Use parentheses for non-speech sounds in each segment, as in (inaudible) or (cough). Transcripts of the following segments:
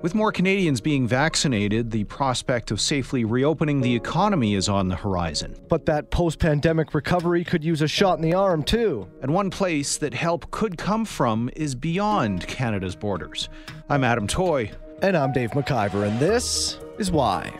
With more Canadians being vaccinated, the prospect of safely reopening the economy is on the horizon. But that post pandemic recovery could use a shot in the arm, too. And one place that help could come from is beyond Canada's borders. I'm Adam Toy. And I'm Dave McIvor, and this is why.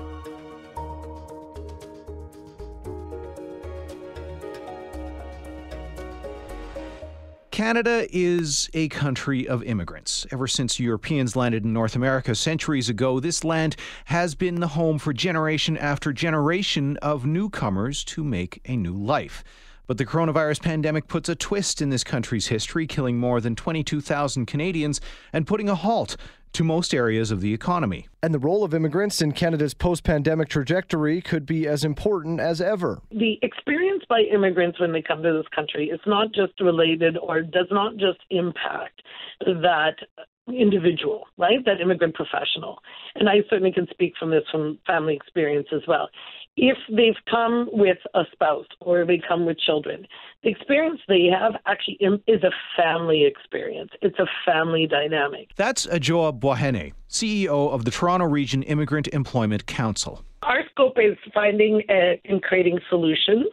Canada is a country of immigrants. Ever since Europeans landed in North America centuries ago, this land has been the home for generation after generation of newcomers to make a new life. But the coronavirus pandemic puts a twist in this country's history, killing more than 22,000 Canadians and putting a halt to most areas of the economy. And the role of immigrants in Canada's post pandemic trajectory could be as important as ever. The experience by immigrants when they come to this country is not just related or does not just impact that individual, right? That immigrant professional. And I certainly can speak from this from family experience as well if they've come with a spouse or they come with children, the experience they have actually is a family experience. It's a family dynamic. That's Adwoa Buahene, CEO of the Toronto Region Immigrant Employment Council. Our scope is finding uh, and creating solutions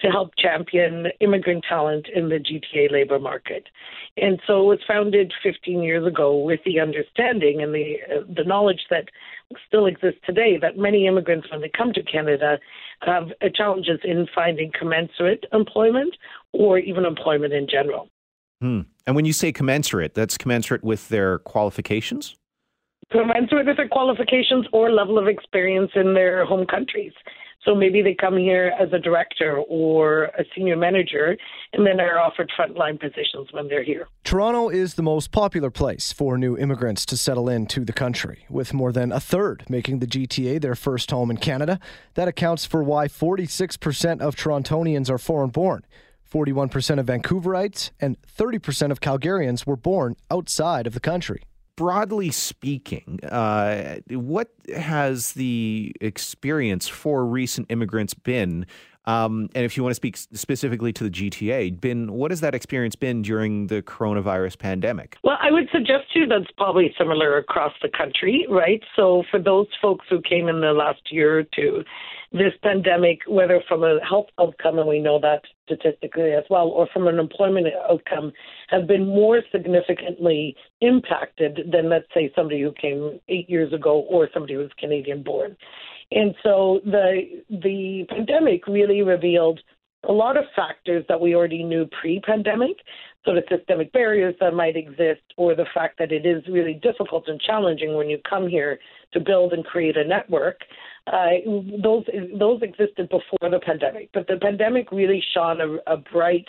to help champion immigrant talent in the GTA labor market. And so it was founded 15 years ago with the understanding and the uh, the knowledge that still exists today that many immigrants when they come to Canada have uh, challenges in finding commensurate employment or even employment in general. Hmm. And when you say commensurate, that's commensurate with their qualifications? Commensurate with their qualifications or level of experience in their home countries. So maybe they come here as a director or a senior manager and then are offered frontline positions when they're here. Toronto is the most popular place for new immigrants to settle into the country, with more than a third making the GTA their first home in Canada. That accounts for why 46% of Torontonians are foreign born. 41% of Vancouverites and 30% of Calgarians were born outside of the country broadly speaking, uh, what has the experience for recent immigrants been? Um, and if you want to speak specifically to the GTA, been what has that experience been during the coronavirus pandemic? Well, I would suggest to you that's probably similar across the country, right? So for those folks who came in the last year or two, this pandemic, whether from a health outcome, and we know that statistically as well, or from an employment outcome, have been more significantly impacted than, let's say, somebody who came eight years ago or somebody who was Canadian born. And so the the pandemic really revealed a lot of factors that we already knew pre-pandemic, sort of systemic barriers that might exist, or the fact that it is really difficult and challenging when you come here to build and create a network. Uh, those those existed before the pandemic, but the pandemic really shone a, a bright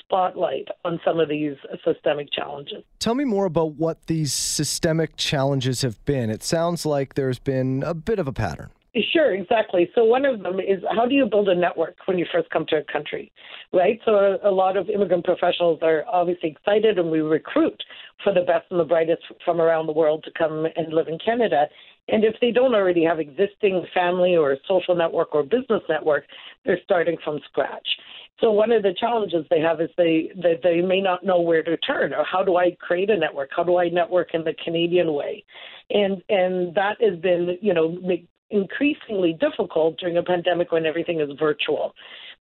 spotlight on some of these systemic challenges. Tell me more about what these systemic challenges have been. It sounds like there's been a bit of a pattern. Sure, exactly. So one of them is how do you build a network when you first come to a country, right? So a, lot of immigrant professionals are obviously excited, and we recruit for the best and the brightest from around the world to come and live in Canada. And if they don't already have existing family or social network or business network, they're starting from scratch. So one of the challenges they have is they that they may not know where to turn or how do I create a network? How do I network in the Canadian way? And and that has been you know increasingly difficult during a pandemic when everything is virtual.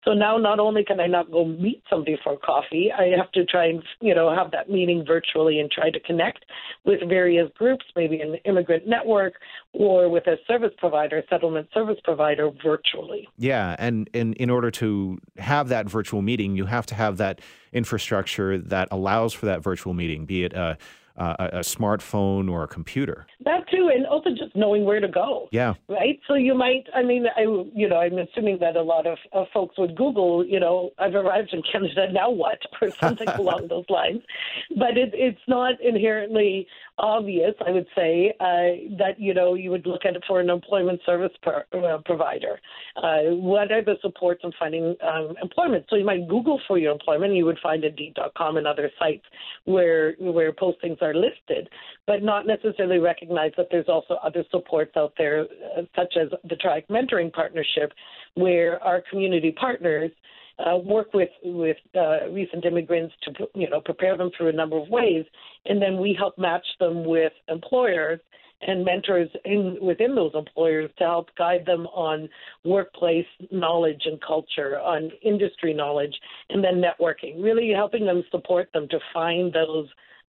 So now not only can I not go meet somebody for coffee, I have to try and you know have that meeting virtually and try to connect with various groups, maybe an immigrant network or with a service provider, settlement service provider virtually. Yeah, and, and in order to have that virtual meeting, you have to have that infrastructure that allows for that virtual meeting, be it a uh, a, a, smartphone or a computer. That too, and also just knowing where to go. Yeah. Right. So you might. I mean, I you know, I'm assuming that a lot of, of folks would Google. You know, I've arrived in Canada. Now what, (laughs) or something (laughs) along those lines. But it, it's not inherently obvious, I would say, uh, that you know you would look at it for an employment service per, uh, provider. Uh, what are the supports in finding um, employment? So you might Google for your employment, and you would find Indeed.com and other sites where where postings are listed, but not necessarily recognize that there's also other supports out there, uh, such as the TRIEC Mentoring Partnership, where our community partners uh, work with with uh, recent immigrants to you know prepare them through a number of ways, and then we help match them with employers and mentors in within those employers to help guide them on workplace knowledge and culture, on industry knowledge, and then networking. Really helping them support them to find those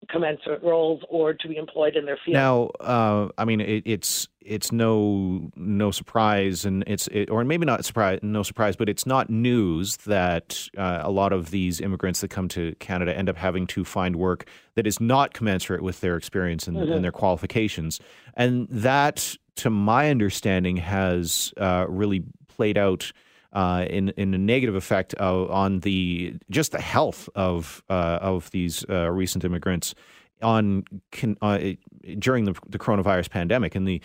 commensurate roles or to be employed in their field. Now, uh, I mean, it, it's it's no no surprise, and it's it, or maybe not surprise, no surprise, but it's not news that uh, a lot of these immigrants that come to Canada end up having to find work that is not commensurate with their experience and, mm-hmm. and their qualifications, and that, to my understanding, has uh, really played out uh, in in a negative effect uh, on the just the health of uh, of these uh, recent immigrants on during the, the, coronavirus pandemic. In the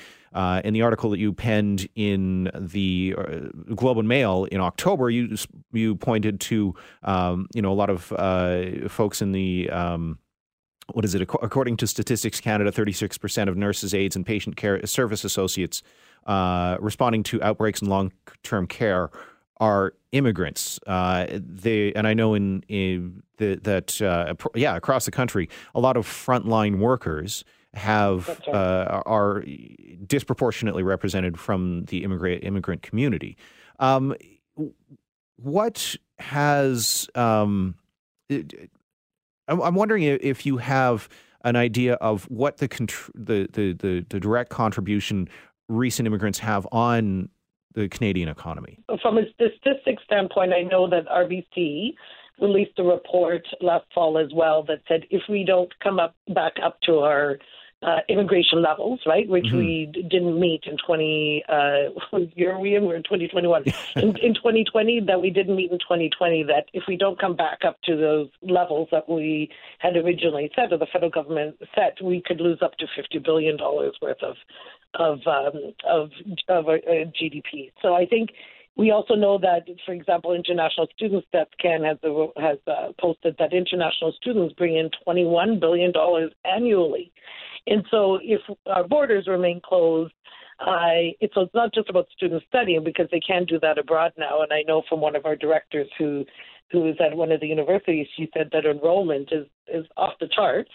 in the article that you penned in the Globe and Mail in October, you you pointed to um, you know a lot of folks in the um, what is it? According to Statistics Canada, 36% of nurses, aides, and patient care service associates uh, responding to outbreaks in long term care are immigrants. Uh, they and I know in, in the, that uh, yeah across the country, a lot of frontline workers have right. uh, are disproportionately represented from the immigrant immigrant community. Um, what has um, I'm wondering if you have an idea of what the, contr- the, the, the the direct contribution recent immigrants have on the Canadian economy? From a statistics standpoint, I know that RBC released a report last fall as well that said if we don't come up back up to our uh, immigration levels, right, which mm-hmm. we didn't meet in 20. Uh, (laughs) year we in? We're in 2021. (laughs) in, in 2020, that we didn't meet in 2020. That if we don't come back up to those levels that we had originally set, or the federal government set, we could lose up to 50 billion dollars worth of of um, of of a GDP. So I think we also know that, for example, international students that Can has has uh, posted that international students bring in 21 billion dollars annually, and so if our borders remain closed. I, it's, it's not just about students studying because they can do that abroad now. And I know from one of our directors who who is at one of the universities, she said that enrollment is, is off the charts.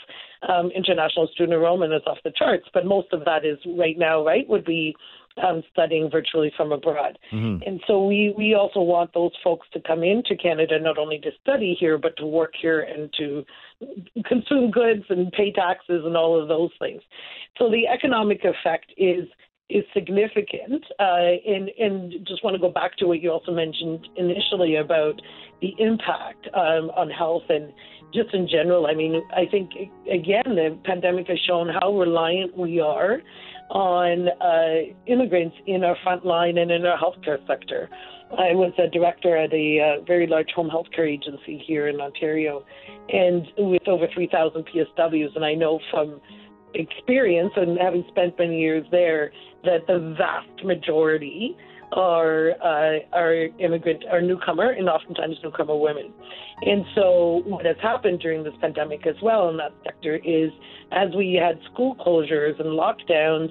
Um, international student enrollment is off the charts, but most of that is right now, right, would be um, studying virtually from abroad. Mm-hmm. And so we, we also want those folks to come into Canada not only to study here, but to work here and to consume goods and pay taxes and all of those things. So the economic effect is is significant. Uh, and, and just want to go back to what you also mentioned initially about the impact um, on health and just in general. I mean, I think, again, the pandemic has shown how reliant we are on uh, immigrants in our front line and in our healthcare sector. I was a director at a uh, very large home healthcare agency here in Ontario, and with over 3,000 PSWs, and I know from experience and having spent many years there that the vast majority are uh, are immigrant are newcomer and oftentimes newcomer women. And so what has happened during this pandemic as well in that sector is as we had school closures and lockdowns,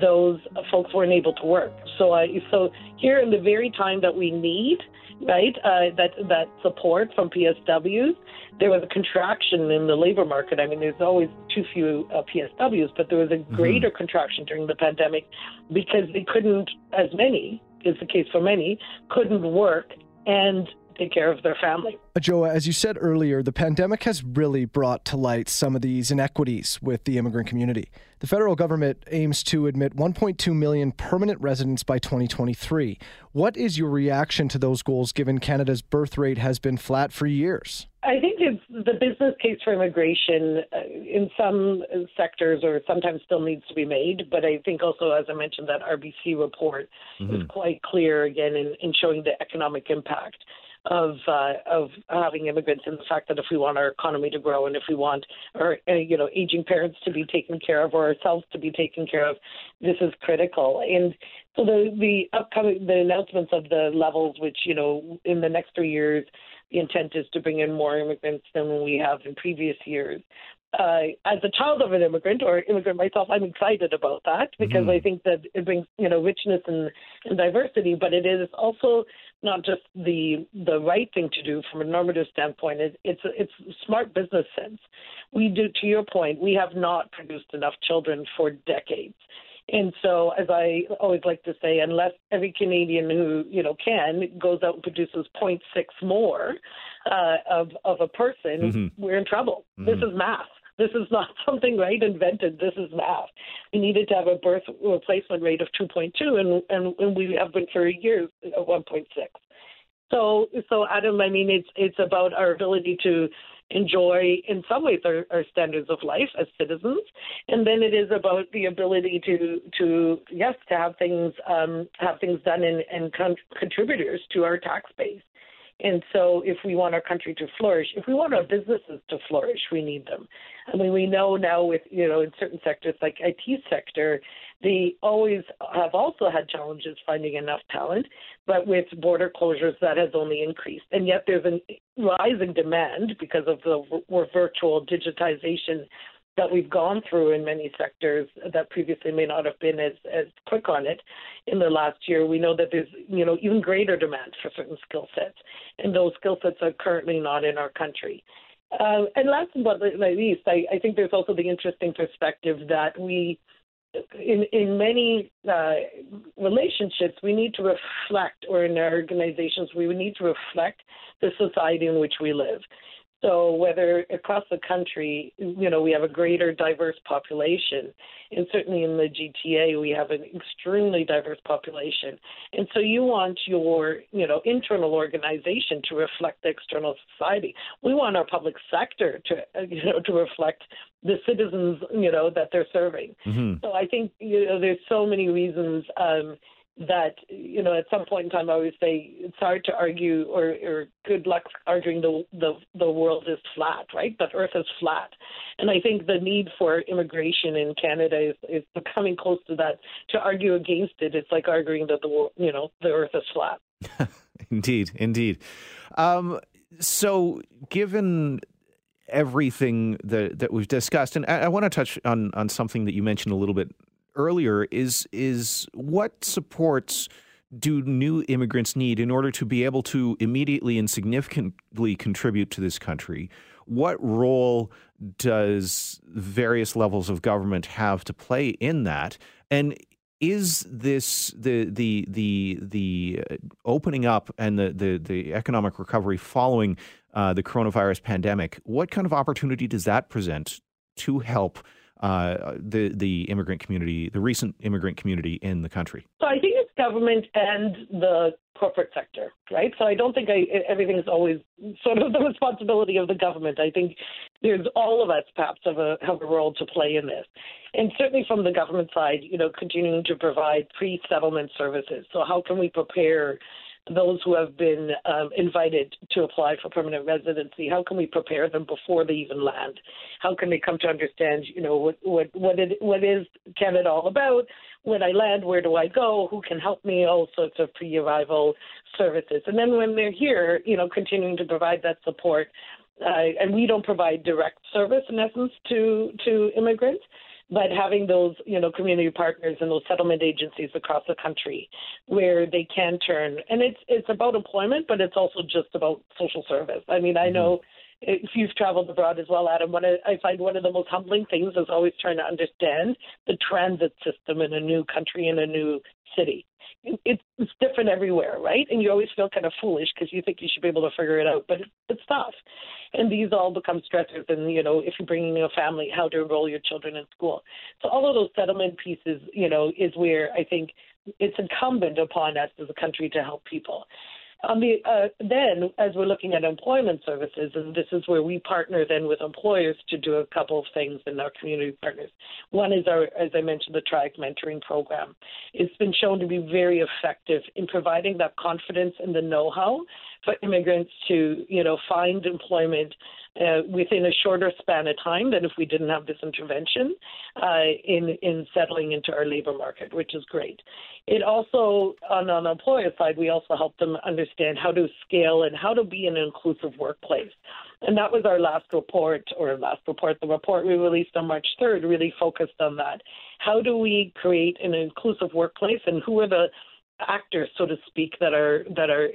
those folks weren't able to work. So I so here in the very time that we need right? Uh, that that support from PSWs. There was a contraction in the labor market. I mean, there's always too few uh, PSWs, but there was a mm-hmm. greater mm-hmm. contraction during the pandemic because they couldn't, as many is the case for many, couldn't work and take care of their family. Joa, as you said earlier, the pandemic has really brought to light some of these inequities with the immigrant community. The federal government aims to admit 1.2 million permanent residents by 2023. What is your reaction to those goals given Canada's birth rate has been flat for years? I think it's the business case for immigration uh, in some sectors or sometimes still needs to be made. But I think also, as I mentioned, that RBC report mm-hmm. is quite clear again in, in showing the economic impact of uh, of having immigrants and the fact that if we want our economy to grow and if we want our uh, you know aging parents to be taken care of or ourselves to be taken care of, this is critical. And so the the upcoming the announcements of the levels, which you know in the next three years. The intent is to bring in more immigrants than we have in previous years uh, as a child of an immigrant or immigrant myself, I'm excited about that because mm-hmm. I think that it brings you know richness and, and diversity, but it is also not just the the right thing to do from a normative standpoint. It, it's it's smart business sense. We do, to your point, we have not produced enough children for decades. And so, as I always like to say, unless every Canadian who you know can goes out and produces 0.6 more uh, of of a person, mm-hmm. we're in trouble. Mm-hmm. This is math. This is not (laughs) something right invented. This is math. We needed to have a birth replacement rate of 2.2, and and, and we have been for years at 1.6. So so Adam, I mean, it's it's about our ability to enjoy, in some ways, our, our standards of life as citizens, and then it is about the ability to to yes to have things um, have things done and, and con- contributors to our tax base. And so, if we want our country to flourish, if we want our businesses to flourish, we need them. I mean, we know now with you know in certain sectors like IT sector, they always have also had challenges finding enough talent, but with border closures, that has only increased. And yet, there's a rising demand because of the virtual digitization that we've gone through in many sectors that previously may not have been as, as quick on it in the last year. We know that there's you know even greater demand for certain skill sets, and those skill sets are currently not in our country. Uh, and last but not least, I, I think there's also the interesting perspective that we in in many uh, relationships we need to reflect, or in our organizations we need to reflect the society in which we live. So whether across the country, you know, we have a greater diverse population, and certainly in the GTA we have an extremely diverse population. And so you want your, you know, internal organization to reflect the external society. We want our public sector to, you know, to reflect the citizens, you know, that they're serving. Mm-hmm. So I think you know there's so many reasons. Um, that you know at some point in time I always say it's hard to argue or, or good luck arguing the, the the world is flat right? That earth is flat. And I think the need for immigration in Canada is, is becoming close to that. To argue against it it's like arguing that the you know the earth is flat. (laughs) Indeed indeed. Um, so given everything that that we've discussed and I, I want to touch on on something that you mentioned a little bit earlier is is what supports do new immigrants need in order to be able to immediately and significantly contribute to this country? What role does various levels of government have to play in that? And is this the the the the opening up and the the, the economic recovery following uh, the coronavirus pandemic? What kind of opportunity does that present to help uh, the the immigrant community, the recent immigrant community in the country? So I think it's government and the corporate sector, right? So I don't think I, everything is always sort of the responsibility of the government. I think there's all of us perhaps have a have a role to play in this, and certainly from the government side, you know, continuing to provide pre-settlement services. So how can we prepare those who have been um, invited to apply for permanent residency? How can we prepare them before they even land? How can they come to understand, you know, what what what, it, what is Canada all about? When I land, where do I go? Who can help me? All sorts of pre-arrival services, and then when they're here, you know, continuing to provide that support. Uh, and we don't provide direct service in essence to to immigrants but having those you know community partners and those settlement agencies across the country where they can turn and it's it's about employment but it's also just about social service i mean i mm-hmm. know if you've traveled abroad as well adam what i find one of the most humbling things is always trying to understand the transit system in a new country in a new city it's, different everywhere, right? And you always feel kind of foolish because you think you should be able to figure it out, but it, it's tough. And these all become stressors. And you know, if you're bringing a family, how to enroll your children in school. So all of those settlement pieces, you know, is where I think it's incumbent upon us as a country to help people. On the uh, then, as we're looking at employment services, and this is where we partner then with employers to do a couple of things in our community partners. One is our, as I mentioned, the TRIEC mentoring program. It's been shown to be very effective in providing that confidence and the know-how for immigrants to, you know, find employment uh, within a shorter span of time than if we didn't have this intervention uh, in in settling into our labor market, which is great. It also, on an employer side, we also help them understand how to scale and how to be an inclusive workplace. And that was our last report, or last report, the report we released on March 3rd really focused on that. How do we create an inclusive workplace, and who are the actors, so to speak, that are that are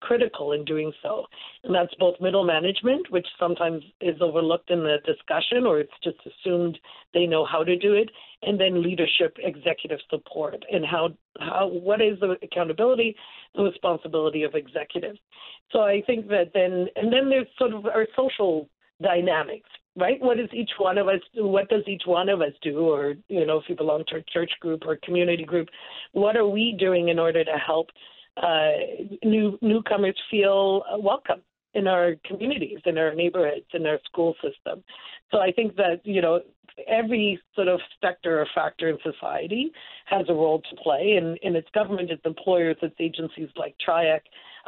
critical in doing so, and that's both middle management, which sometimes is overlooked in the discussion, or it's just assumed they know how to do it, and then leadership, executive support, and how how what is the accountability, the responsibility of executives. So I think that then, and then there's sort of our social dynamics right? What does each one of us do? What does each one of us do? Or, you know, if you belong to a church group or community group, what are we doing in order to help uh, new newcomers feel welcome in our communities, in our neighborhoods, in our school system? So I think that, you know, every sort of sector or factor in society has a role to play, and, and it's government, it's employers, it's agencies like TRIEC.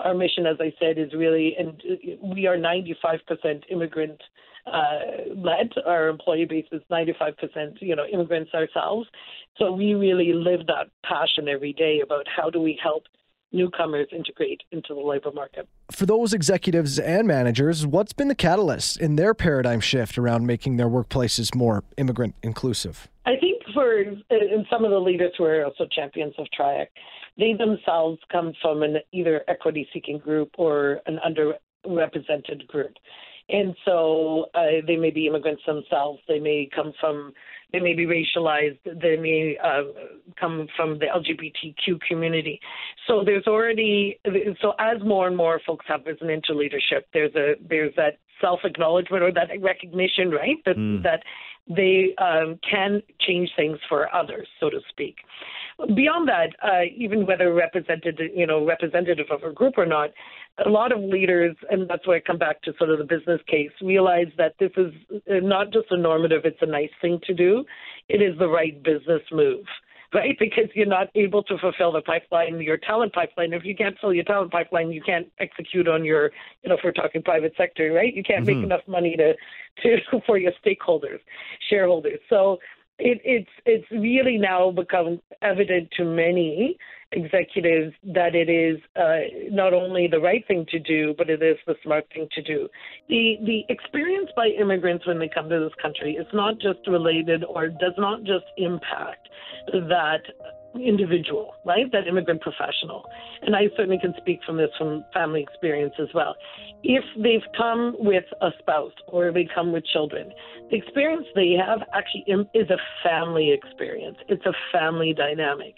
Our mission, as I said, is really, and we are 95% immigrant uh, led. Our employee base is 95%, you know, immigrants ourselves. So we really live that passion every day about how do we help newcomers integrate into the labor market. For those executives and managers, what's been the catalyst in their paradigm shift around making their workplaces more immigrant inclusive? I think for in some of the leaders who are also champions of TRIEC, they themselves come from an either equity seeking group or an underrepresented group. And so uh, they may be immigrants themselves. They may come from, they may be racialized. They may uh, come from the LGBTQ community. So there's already, so as more and more folks have risen into leadership, there's a there's that self acknowledgement or that recognition, right? That mm. that they um, can change things for others, so to speak. Beyond that, uh, even whether represented, you know, representative of a group or not, a lot of leaders, and that's why I come back to sort of the business case, realize that this is not just a normative, it's a nice thing to do. It is the right business move, right? Because you're not able to fulfill the pipeline, your talent pipeline. If you can't fill your talent pipeline, you can't execute on your, you know, if we're talking private sector, right? You can't mm-hmm. make enough money to, to, (laughs) for your stakeholders, shareholders. So, it, it's it's really now become evident to many executives that it is uh, not only the right thing to do, but it is the smart thing to do. The the experience by immigrants when they come to this country is not just related or does not just impact that individual, right? That immigrant professional. And I certainly can speak from this from family experience as well. If they've come with a spouse or they come with children, the experience they have actually is a family experience. It's a family dynamic.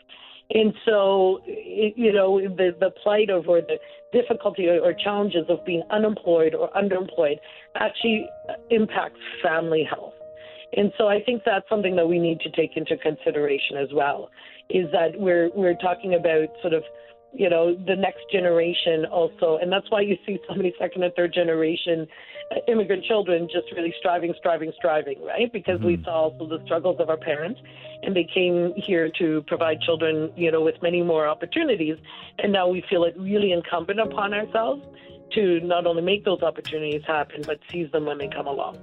And so, you know, the, the plight of or the difficulty or, or challenges of being unemployed or underemployed actually impacts family health. And so I think that's something that we need to take into consideration as well, is that we're we're talking about sort of you know the next generation also. And that's why you see so many second and third generation uh, immigrant children just really striving striving striving right? Because mm-hmm. we saw also the struggles of our parents and they came here to provide children you know with many more opportunities. And now we feel it really incumbent upon ourselves to not only make those opportunities happen but seize them when they come along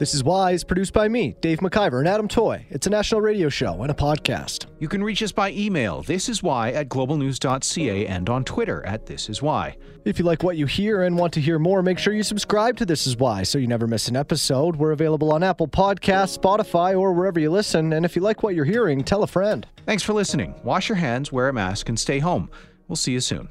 This is Why is produced by me, Dave McIvor, and Adam Toy. It's a national radio show and a podcast. You can reach us by email, this is why at globalnews.ca and on Twitter at this is why. If you like what you hear and want to hear more, make sure you subscribe to This Is Why so you never miss an episode. We're available on Apple Podcasts, Spotify, or wherever you listen. And if you like what you're hearing, tell a friend. Thanks for listening. Wash your hands, wear a mask, and stay home. We'll see you soon.